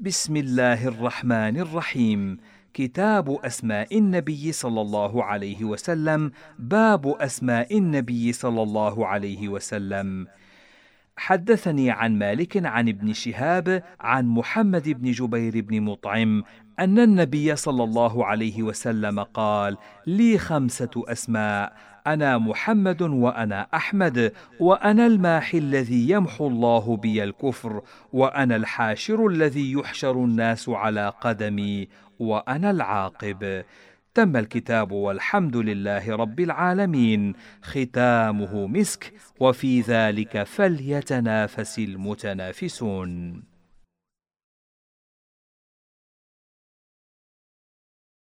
بسم الله الرحمن الرحيم كتاب اسماء النبي صلى الله عليه وسلم باب اسماء النبي صلى الله عليه وسلم حدثني عن مالك عن ابن شهاب عن محمد بن جبير بن مطعم أن النبي صلى الله عليه وسلم قال لي خمسة أسماء أنا محمد وأنا أحمد وأنا الماحي الذي يمحو الله بي الكفر وأنا الحاشر الذي يحشر الناس على قدمي وأنا العاقب. تم الكتاب والحمد لله رب العالمين. ختامه مسك وفي ذلك فليتنافس المتنافسون.